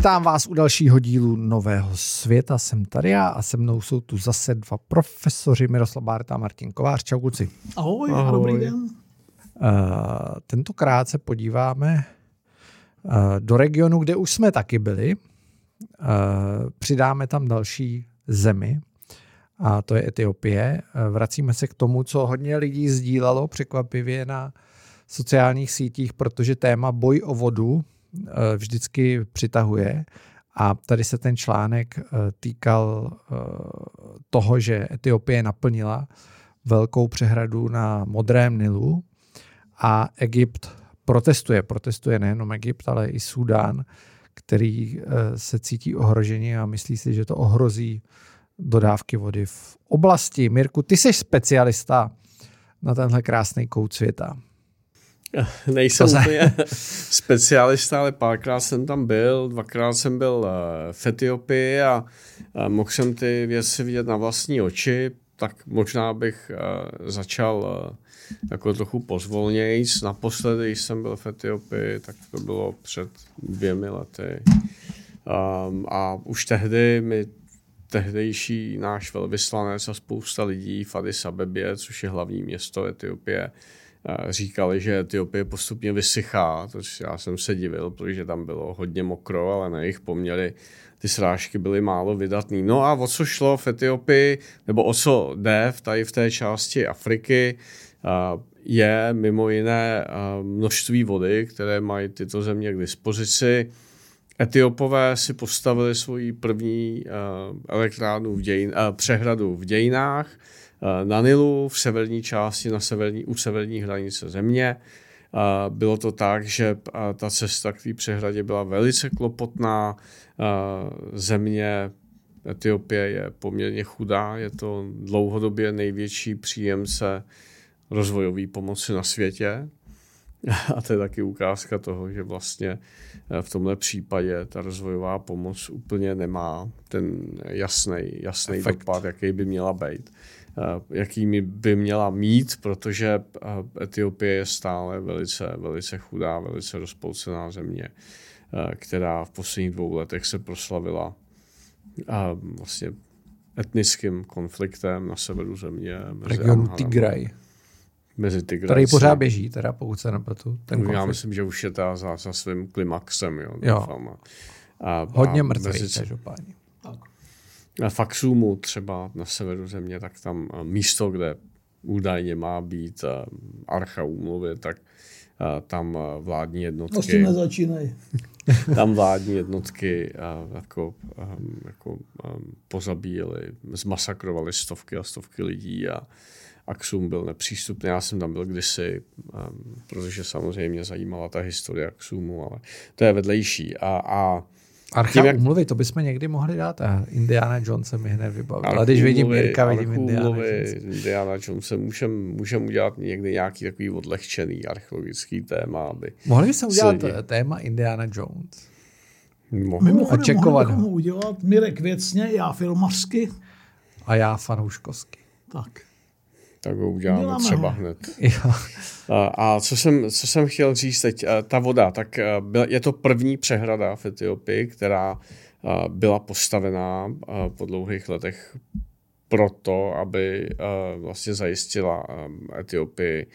Vítám vás u dalšího dílu Nového světa. Jsem tady já a se mnou jsou tu zase dva profesoři Miroslav Bárta a Martin Kovář. Čau kluci. Ahoj, Ahoj. dobrý den. Uh, tentokrát se podíváme uh, do regionu, kde už jsme taky byli. Uh, přidáme tam další zemi, a to je Etiopie. Uh, vracíme se k tomu, co hodně lidí sdílelo překvapivě na sociálních sítích, protože téma boj o vodu vždycky přitahuje. A tady se ten článek eh, týkal eh, toho, že Etiopie naplnila velkou přehradu na Modrém Nilu a Egypt protestuje. Protestuje nejenom Egypt, ale i Súdán, který se cítí ohrožení a myslí si, že to ohrozí dodávky vody v oblasti. Mirku, ty jsi specialista na tenhle krásný kout světa. Nejsem to úplně specialista, ale párkrát jsem tam byl, dvakrát jsem byl eh, v Etiopii a mohl jsem ty věci vidět na vlastní oči, tak možná bych eh, začal jako trochu pozvolněji. Naposledy, když jsem byl v Etiopii, tak to bylo před dvěmi lety. Um, a už tehdy mi tehdejší náš velvyslanec a spousta lidí v Addis Abebě, což je hlavní město Etiopie, říkali, že Etiopie postupně vysychá, což já jsem se divil, protože tam bylo hodně mokro, ale na jejich poměry ty srážky byly málo vydatný. No a o co šlo v Etiopii, nebo o co jde v tady v té části Afriky, je mimo jiné množství vody, které mají tyto země k dispozici. Etiopové si postavili svoji první elektrárnu v dějin, přehradu v dějinách, na Nilu v severní části, na severní, u severní hranice země. Eh, bylo to tak, že eh, ta cesta k té přehradě byla velice klopotná. Země Etiopie je poměrně chudá, je to dlouhodobě největší příjemce rozvojové pomoci na světě. A to je taky ukázka toho, že vlastně v tomhle případě ta rozvojová pomoc úplně nemá ten jasný, jasný dopad, jaký by měla být. Eh, jakými by měla mít, protože eh, Etiopie je stále velice, velice chudá, velice rozpolcená země, eh, která v posledních dvou letech se proslavila vlastně etnickým konfliktem na severu země. Mezi Regionu Tigraj. Mezi Tigraj. Který pořád běží, teda pokud se nepletu. Ten Já myslím, že už je ta za, za svým klimaxem. Jo, jo. A, Hodně mrtvý, každopádně. Faxumu třeba na severu země, tak tam eh, místo, kde údajně má být eh, archa úmluvy, tak eh, tam vládní jednotky... No nezačínají. tam vládní jednotky jako, jako pozabíjeli, zmasakrovali stovky a stovky lidí a Aksum byl nepřístupný. Já jsem tam byl kdysi, protože samozřejmě zajímala ta historie Aksumu, ale to je vedlejší. A, a Archa jak... umluvy, to bychom někdy mohli dát. A Indiana Jones se mi hned vybavil. Ale když vidím Mirka, vidím Indiana Jones. Indiana Jones můžeme můžem udělat někdy nějaký takový odlehčený archeologický téma. Aby mohli bychom udělat lidi... téma Indiana Jones. Mimochodem, a čekovat mohli bychom udělat Mirek věcně, já filmařsky. A já fanouškovsky. Tak. Tak ho uděláme Děláme třeba ho. hned. Jo. A co jsem, co jsem chtěl říct teď, ta voda, tak je to první přehrada v Etiopii, která byla postavená po dlouhých letech proto, aby vlastně zajistila Etiopii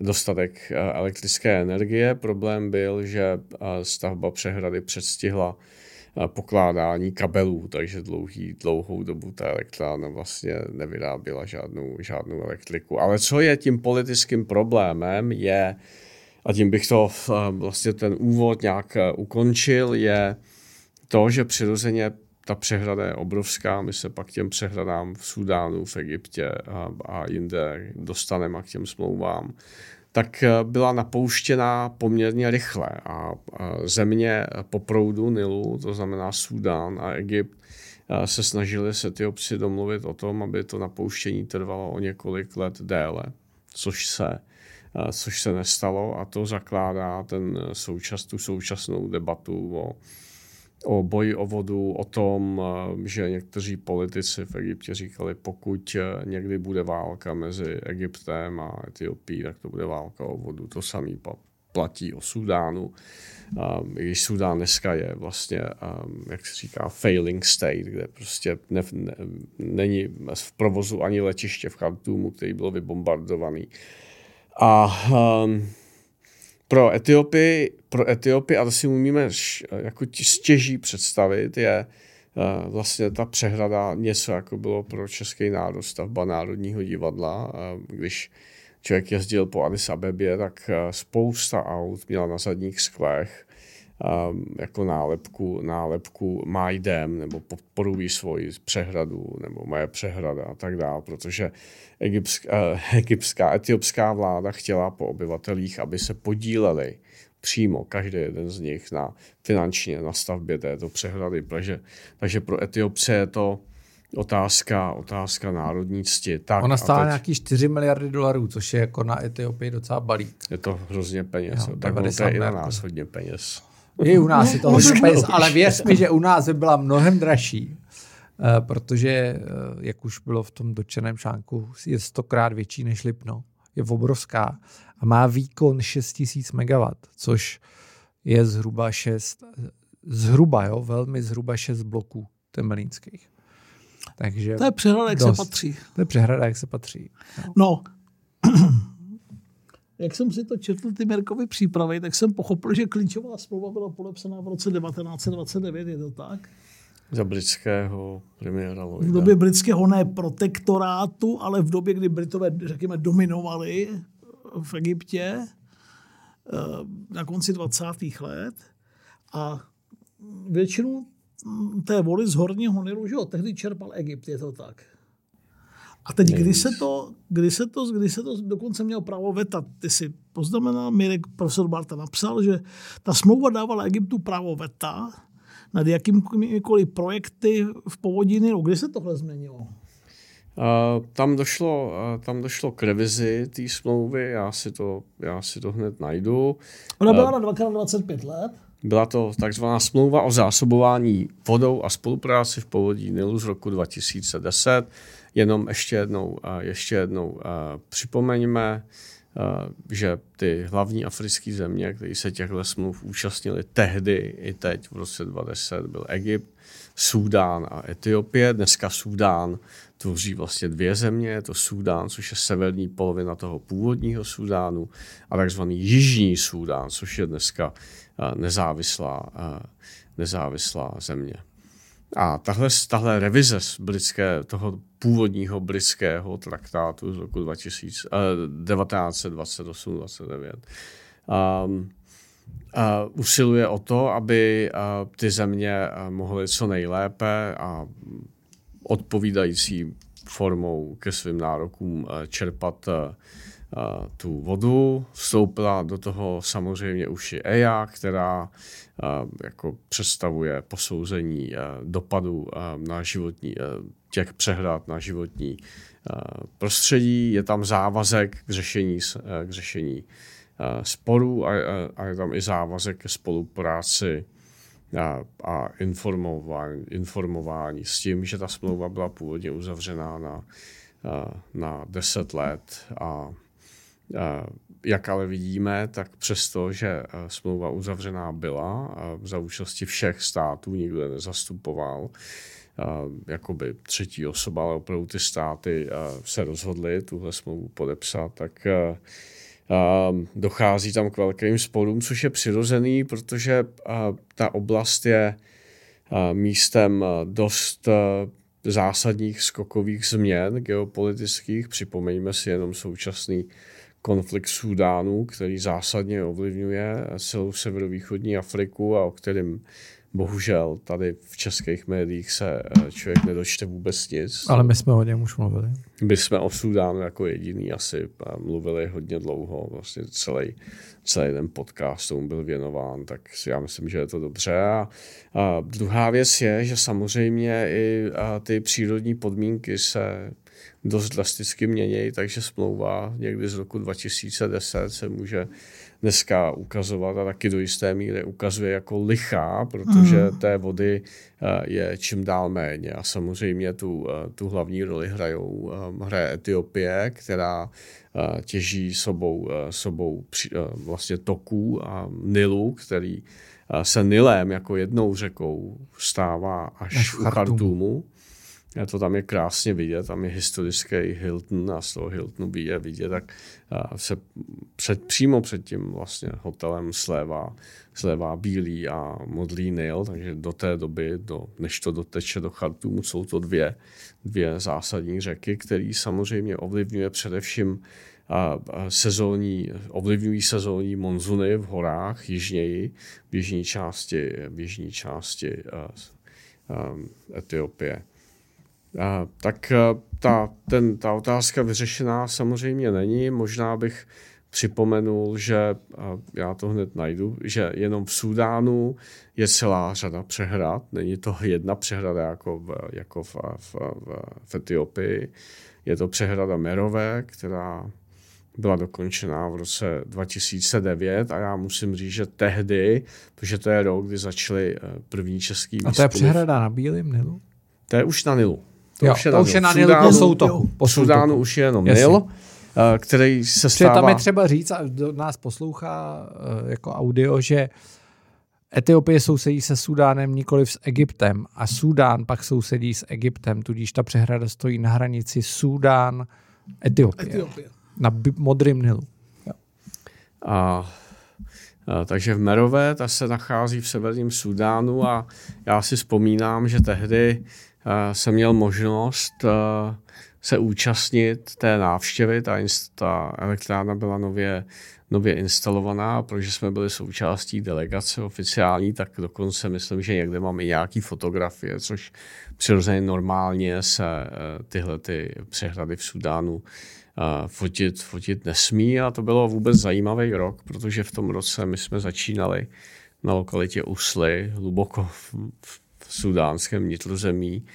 dostatek elektrické energie. Problém byl, že stavba přehrady předstihla pokládání kabelů, takže dlouhý, dlouhou dobu ta elektrárna vlastně nevyráběla žádnou, žádnou elektriku. Ale co je tím politickým problémem, je, a tím bych to vlastně ten úvod nějak e, ukončil, je to, že přirozeně ta přehrada je obrovská, my se pak těm přehradám v Sudánu, v Egyptě a, a jinde dostaneme a k těm smlouvám tak eh, byla napouštěná poměrně rychle. A země po proudu Nilu, to znamená Súdán a Egypt, eh, se snažili se ty obci domluvit o tom, aby to napouštění trvalo o několik let déle, což se, eh, což se nestalo. A to zakládá ten součas, tu současnou debatu o o boji o vodu, o tom, eh, že někteří politici v Egyptě říkali, pokud eh, někdy bude válka mezi Egyptem a Etiopií, tak to bude válka o vodu. To samý platí o Sudánu. Um, I když Sudán dneska je vlastně, jak se říká, failing state, kde prostě ne, ne, není v provozu ani letiště v Khartoumu, který byl vybombardovaný. A um, pro Etiopii, pro Etiopii, a to si umíme jako stěží představit, je uh, vlastně ta přehrada něco, jako bylo pro český národ stavba Národního divadla, uh, když člověk jezdil po Addis Abebě, tak uh, spousta aut měla na zadních sklech jako nálepku, nálepku My Dam, nebo podporují svoji přehradu, nebo moje přehrada a tak dále, protože egyptská, uh, egyptská, etiopská vláda chtěla po obyvatelích, aby se podíleli přímo každý jeden z nich na finančně na stavbě této přehrady. Takže, takže pro Etiopce je to otázka, otázka národní cti. Tak, Ona stála teď, nějaký 4 miliardy dolarů, což je jako na Etiopii docela balík. Je to hrozně peněz. Jo, tak to je i na nás hodně peněz. I u nás je to hodně peněz, ale věř mi, že u nás by byla mnohem dražší, eh, protože, eh, jak už bylo v tom dotčeném článku, je stokrát větší než Lipno. Je obrovská a má výkon 6000 MW, což je zhruba 6, zhruba, jo, velmi zhruba 6 bloků temelínských. Takže to je přehrada, jak dost. se patří. To je přehrada, jak se patří. No, no jak jsem si to četl ty Merkovy přípravy, tak jsem pochopil, že klíčová smlouva byla podepsaná v roce 1929, je to tak? Za britského premiéra Lloyda. V době britského ne protektorátu, ale v době, kdy Britové, řekněme, dominovali v Egyptě eh, na konci 20. let a většinu té vody z horního Nilu, že jo, tehdy čerpal Egypt, je to tak. A teď, kdy se, to, kdy, se to, kdy se to dokonce měl právo veta, ty si poznamenal, Mirek, profesor Barta napsal, že ta smlouva dávala Egyptu právo veta nad jakýmkoliv projekty v povodí Nilu. Kdy se tohle změnilo? Uh, tam, došlo, uh, tam došlo k revizi té smlouvy, já si, to, já si to hned najdu. Ona byla uh, na 25 let. Byla to takzvaná smlouva o zásobování vodou a spolupráci v povodí Nilu z roku 2010. Jenom ještě jednou, ještě jednou připomeňme, že ty hlavní africké země, které se těchto smluv účastnili tehdy i teď v roce 2010, byl Egypt, Súdán a Etiopie. Dneska Súdán tvoří vlastně dvě země, je to Súdán, což je severní polovina toho původního Súdánu a takzvaný Jižní Súdán, což je dneska nezávislá, nezávislá země. A tahle, tahle revize britské, toho původního britského traktátu z roku 1928-29 um, uh, usiluje o to, aby uh, ty země uh, mohly co nejlépe a odpovídající formou ke svým nárokům uh, čerpat tu vodu. Vstoupila do toho samozřejmě už i EIA, která jako představuje posouzení dopadu na životní, těch přehrad na životní prostředí. Je tam závazek k řešení, k řešení sporů a, je tam i závazek ke spolupráci a, a informování, informování s tím, že ta smlouva byla původně uzavřená na, na 10 let a jak ale vidíme, tak přesto, že smlouva uzavřená byla za účasti všech států, nikdo je nezastupoval, jakoby třetí osoba, ale opravdu ty státy se rozhodly tuhle smlouvu podepsat, tak dochází tam k velkým sporům, což je přirozený, protože ta oblast je místem dost zásadních skokových změn geopolitických. Připomeňme si jenom současný konflikt Súdánu, který zásadně ovlivňuje celou severovýchodní Afriku a o kterém bohužel tady v českých médiích se eh, člověk nedočte vůbec nic. Ale my jsme o něm už mluvili. My jsme o Súdánu jako jediný asi mluvili hodně dlouho, vlastně celý, celý ten podcast tomu byl věnován, tak si já myslím, že je to dobře. A, a druhá věc je, že samozřejmě i ty přírodní podmínky se dost drasticky mění, takže smlouva někdy z roku 2010 se může dneska ukazovat a taky do jisté míry ukazuje jako lichá, protože mm. té vody eh, je čím dál méně. A samozřejmě tu, eh, tu hlavní roli hrajou, eh, hraje Etiopie, která těží sobou, sobou vlastně toků a Nilu, který se Nilem jako jednou řekou stává až, až v Chartumu. A to tam je krásně vidět, tam je historický Hilton a z toho Hiltonu je vidět, tak se před, přímo před tím vlastně hotelem slévá, slévá bílý a modlý Nil, takže do té doby, do, než to doteče do Chartumu, jsou to dvě, dvě zásadní řeky, které samozřejmě ovlivňuje především a sezónní, ovlivňují sezónní monzuny v horách jižněji, v jižní části, v jižní části Etiopie. A, tak ta, ten, ta otázka vyřešená samozřejmě není. Možná bych připomenul, že já to hned najdu, že jenom v Súdánu je celá řada přehrad. Není to jedna přehrada jako v, jako v, v, v, v Etiopii. Je to přehrada Merové, která byla dokončená v roce 2009 a já musím říct, že tehdy, protože to je rok, kdy začaly eh, první český A to je přehrada na Bílém Nilu? To je už na Nilu. To jo, už je to na už je na Nilu po soutoku. Po Sudánu už je jenom Jasně. Nil, eh, který se stává... tam je třeba říct, a nás poslouchá eh, jako audio, že Etiopie sousedí se Sudánem, nikoli s Egyptem a Sudán pak sousedí s Egyptem, tudíž ta přehrada stojí na hranici Sudán, Etiopie. Etiopie na modrém Nilu. A, a, takže v Merové ta se nachází v severním Sudánu a já si vzpomínám, že tehdy jsem měl možnost a, se účastnit té návštěvy. Ta, ta elektrárna byla nově, nově instalovaná, protože jsme byli součástí delegace oficiální, tak dokonce myslím, že někde mám i nějaké fotografie, což přirozeně normálně se tyhle ty přehrady v Sudánu fotit, fotit nesmí a to bylo vůbec zajímavý rok, protože v tom roce my jsme začínali na lokalitě Usly, hluboko v sudánském nitrozemí,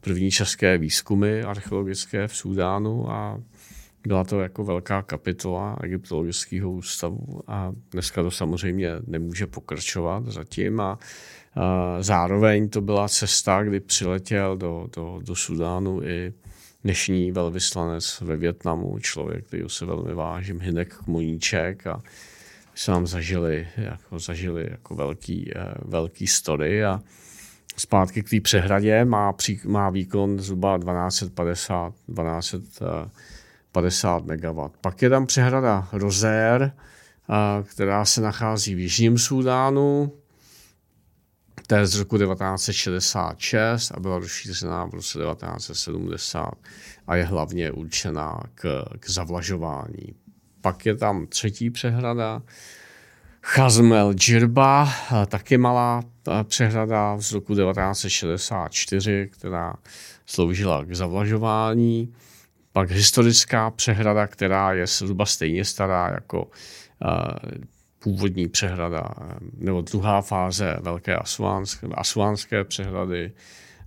první české výzkumy archeologické v Sudánu a byla to jako velká kapitola egyptologického ústavu a dneska to samozřejmě nemůže pokračovat zatím a, a zároveň to byla cesta, kdy přiletěl do, do, do Sudánu i dnešní velvyslanec ve Větnamu, člověk, který se velmi vážím, Hinek Kmoníček a tam zažili jako, zažili jako velký, eh, velký story a zpátky k té přehradě má, pří, má výkon zhruba 1250, 1250 MW. Pak je tam přehrada Rozer, eh, která se nachází v Jižním Súdánu, to je z roku 1966 a byla rozšířená v roce 1970 a je hlavně určená k, k zavlažování. Pak je tam třetí přehrada, Chazmel Džirba, taky malá přehrada z roku 1964, která sloužila k zavlažování. Pak historická přehrada, která je zhruba stejně stará jako původní přehrada, nebo druhá fáze velké asuánské, asuánské přehrady,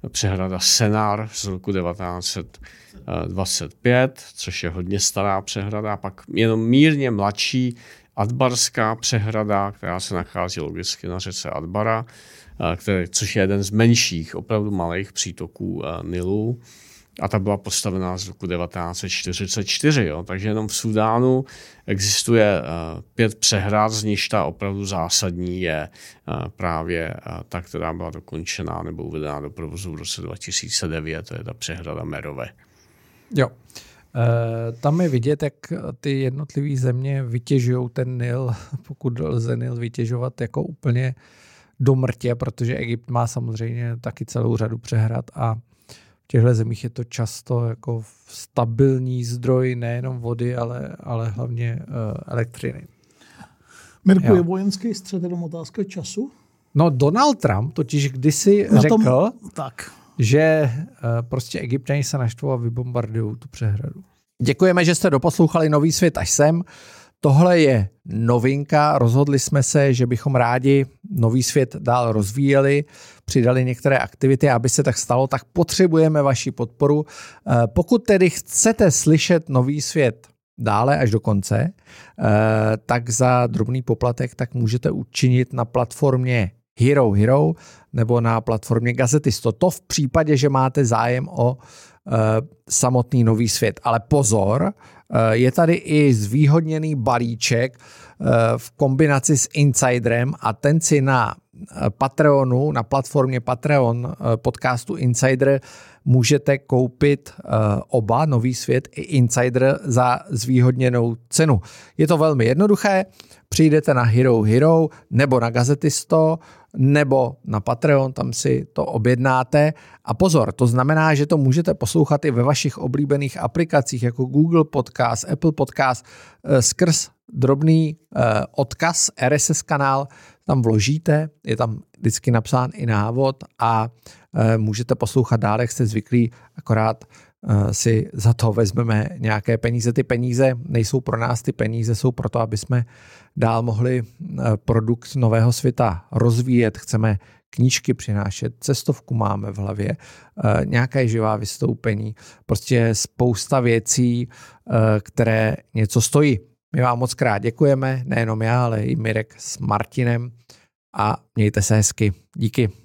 přehrada Senar z roku 1925, což je hodně stará přehrada, pak jenom mírně mladší Adbarská přehrada, která se nachází logicky na řece Adbara, který, což je jeden z menších, opravdu malých přítoků Nilu a ta byla postavená z roku 1944. Jo? Takže jenom v Sudánu existuje uh, pět přehrad, z níž ta opravdu zásadní je uh, právě uh, ta, která byla dokončená nebo uvedená do provozu v roce 2009, to je ta přehrada Merové. Jo. Tam je vidět, jak ty jednotlivé země vytěžují ten Nil, pokud lze Nil vytěžovat jako úplně do mrtě, protože Egypt má samozřejmě taky celou řadu přehrad a těchto zemích je to často jako stabilní zdroj nejenom vody, ale, ale hlavně uh, elektřiny. Mirku, jo. je vojenský střed jenom otázka času? No Donald Trump totiž kdysi Na řekl, tom, tak. že uh, prostě egyptěni se naštvou a vybombardují tu přehradu. Děkujeme, že jste doposlouchali Nový svět až sem. Tohle je novinka, rozhodli jsme se, že bychom rádi Nový svět dál rozvíjeli. Přidali některé aktivity. Aby se tak stalo, tak potřebujeme vaši podporu. Pokud tedy chcete slyšet nový svět dále až do konce, tak za drobný poplatek tak můžete učinit na platformě Hero Hero nebo na platformě Gazetisto. To v případě, že máte zájem o samotný nový svět. Ale pozor, je tady i zvýhodněný balíček v kombinaci s Insiderem a ten si na Patreonu, na platformě Patreon podcastu Insider můžete koupit oba Nový svět i Insider za zvýhodněnou cenu. Je to velmi jednoduché, přijdete na Hero Hero nebo na Gazetisto, nebo na Patreon, tam si to objednáte. A pozor, to znamená, že to můžete poslouchat i ve vašich oblíbených aplikacích jako Google Podcast, Apple Podcast eh, skrz drobný eh, odkaz RSS kanál tam vložíte, je tam vždycky napsán i návod a eh, můžete poslouchat dál, jak jste zvyklí, akorát si za to vezmeme nějaké peníze. Ty peníze nejsou pro nás, ty peníze jsou pro to, aby jsme dál mohli eh, produkt nového světa rozvíjet. Chceme knížky přinášet, cestovku máme v hlavě, eh, nějaké živá vystoupení, prostě spousta věcí, eh, které něco stojí. My vám moc krát děkujeme, nejenom já, ale i Mirek s Martinem a mějte se hezky. Díky.